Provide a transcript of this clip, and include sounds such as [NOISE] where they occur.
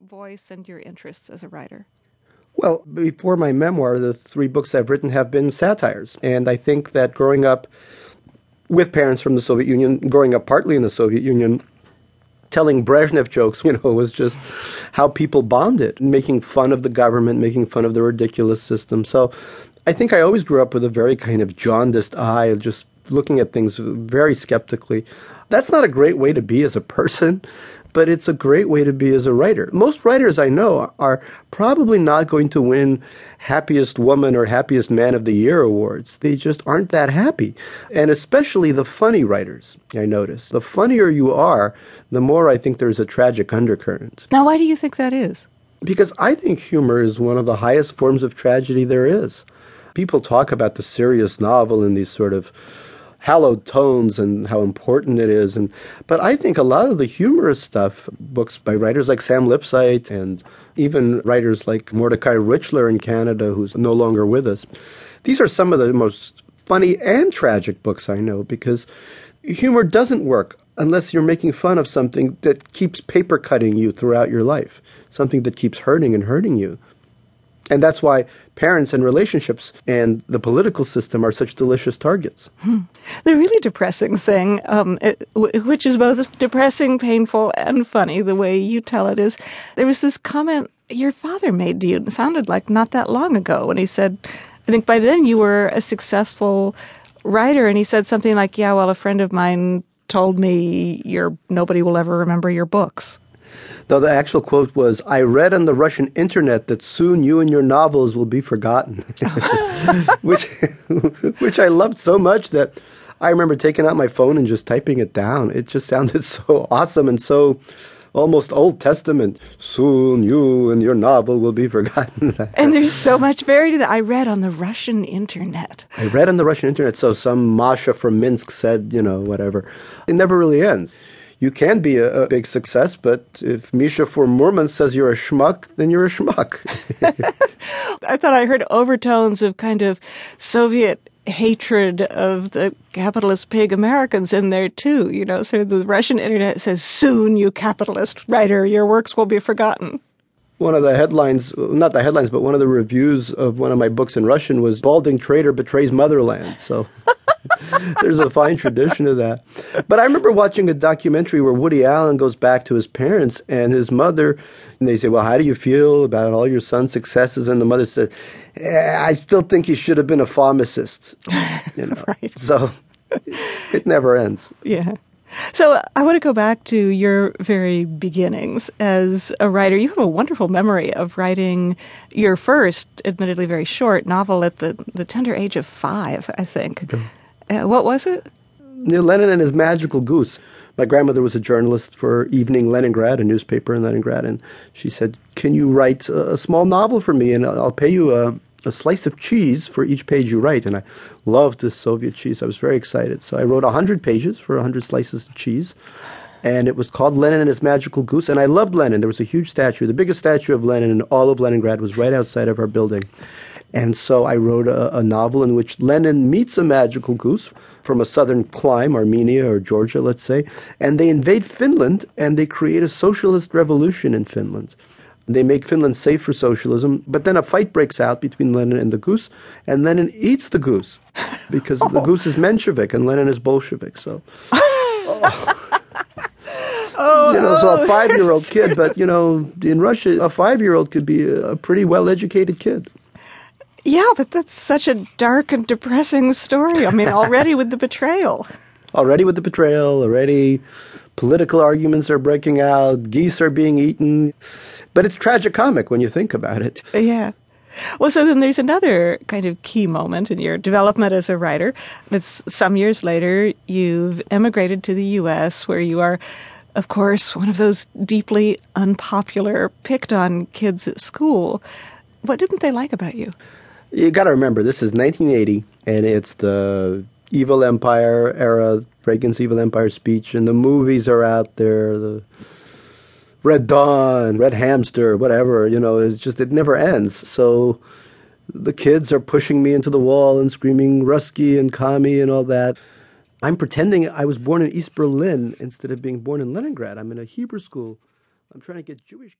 voice and your interests as a writer? Well, before my memoir, the three books I've written have been satires. And I think that growing up with parents from the Soviet Union, growing up partly in the Soviet Union, telling Brezhnev jokes, [LAUGHS] you know, was just how people bonded, making fun of the government, making fun of the ridiculous system. So I think I always grew up with a very kind of jaundiced eye, just looking at things very skeptically. That's not a great way to be as a person but it's a great way to be as a writer. Most writers I know are probably not going to win happiest woman or happiest man of the year awards. They just aren't that happy. And especially the funny writers, I notice. The funnier you are, the more I think there's a tragic undercurrent. Now, why do you think that is? Because I think humor is one of the highest forms of tragedy there is. People talk about the serious novel in these sort of hallowed tones and how important it is. And but I think a lot of the humorous stuff, books by writers like Sam Lipsyte and even writers like Mordecai Richler in Canada, who's no longer with us, these are some of the most funny and tragic books I know because humor doesn't work unless you're making fun of something that keeps paper cutting you throughout your life, something that keeps hurting and hurting you. And that's why parents and relationships and the political system are such delicious targets. Hmm. The really depressing thing, um, it, which is both depressing, painful, and funny, the way you tell it, is there was this comment your father made to you. It sounded like not that long ago when he said, I think by then you were a successful writer, and he said something like, Yeah, well, a friend of mine told me your nobody will ever remember your books. Though the actual quote was, I read on the Russian internet that soon you and your novels will be forgotten. [LAUGHS] which, [LAUGHS] which I loved so much that I remember taking out my phone and just typing it down. It just sounded [LAUGHS] so awesome and so almost Old Testament. Soon you and your novel will be forgotten. and there's so much buried in that. I read on the Russian internet. I read on the Russian internet. So some Masha from Minsk said, you know, whatever. It never really ends you can be a, a, big success, but if Misha for Murmansk says you're a schmuck, then you're a schmuck. [LAUGHS] I thought I heard overtones of kind of Soviet hatred of the capitalist pig Americans in there too. You know, so the Russian internet says, soon, you capitalist writer, your works will be forgotten. One of the headlines, not the headlines, but one of the reviews of one of my books in Russian was Balding Traitor Betrays Motherland. So. [LAUGHS] [LAUGHS] There's a fine tradition of that. But I remember watching a documentary where Woody Allen goes back to his parents and his mother, and they say, Well, how do you feel about all your son's successes? And the mother said, eh, I still think he should have been a pharmacist. [LAUGHS] You know? right. So it never ends. Yeah. So I want to go back to your very beginnings as a writer. You have a wonderful memory of writing your first, admittedly very short, novel at the, the tender age of five, I think. Okay. Uh, what was it? Neil Lenin and his magical goose. My grandmother was a journalist for Evening Leningrad, a newspaper in Leningrad, and she said, "Can you write a, small novel for me, and I'll pay you a, a slice of cheese for each page you write?" And I loved this Soviet cheese. I was very excited, so I wrote hundred pages for hundred slices of cheese, and it was called Lenin and his Magical Goose. And I loved Lenin. There was a huge statue. The biggest statue of Lenin in all of Leningrad was right outside of our building. And so I wrote a, a, novel in which Lenin meets a magical goose from a southern clime, Armenia or Georgia, let's say, and they invade Finland and they create a socialist revolution in Finland. They make Finland safe for socialism, but then a fight breaks out between Lenin and the goose, and Lenin eats the goose [LAUGHS] because oh. the goose is Menshevik and Lenin is Bolshevik. So. oh. [LAUGHS] Oh, you know, so a oh. [LAUGHS] five-year-old kid, but you know, in Russia, a five-year-old could be a pretty well-educated kid. Yeah, but that's such a dark and depressing story. I mean, already with the betrayal. [LAUGHS] Already with the betrayal, already political arguments are breaking out, geese are being eaten. But it's tragicomic when you think about it. Yeah. Well, so then there's another kind of key moment in your development as a writer. It's some years later, you've emigrated to the U.S., where you are, of course, one of those deeply unpopular, picked on kids at school. What didn't they like about you? You got to remember this is 1980, and it's the evil empire era, Reagan's evil empire speech, and the movies are out there. The Red Dawn, Red Hamster, whatever. You know, it's just it never ends. So the kids are pushing me into the wall and screaming Ruski and Kami and all that. I'm pretending I was born in East Berlin instead of being born in Leningrad. I'm in a Hebrew school. I'm trying to get Jewish.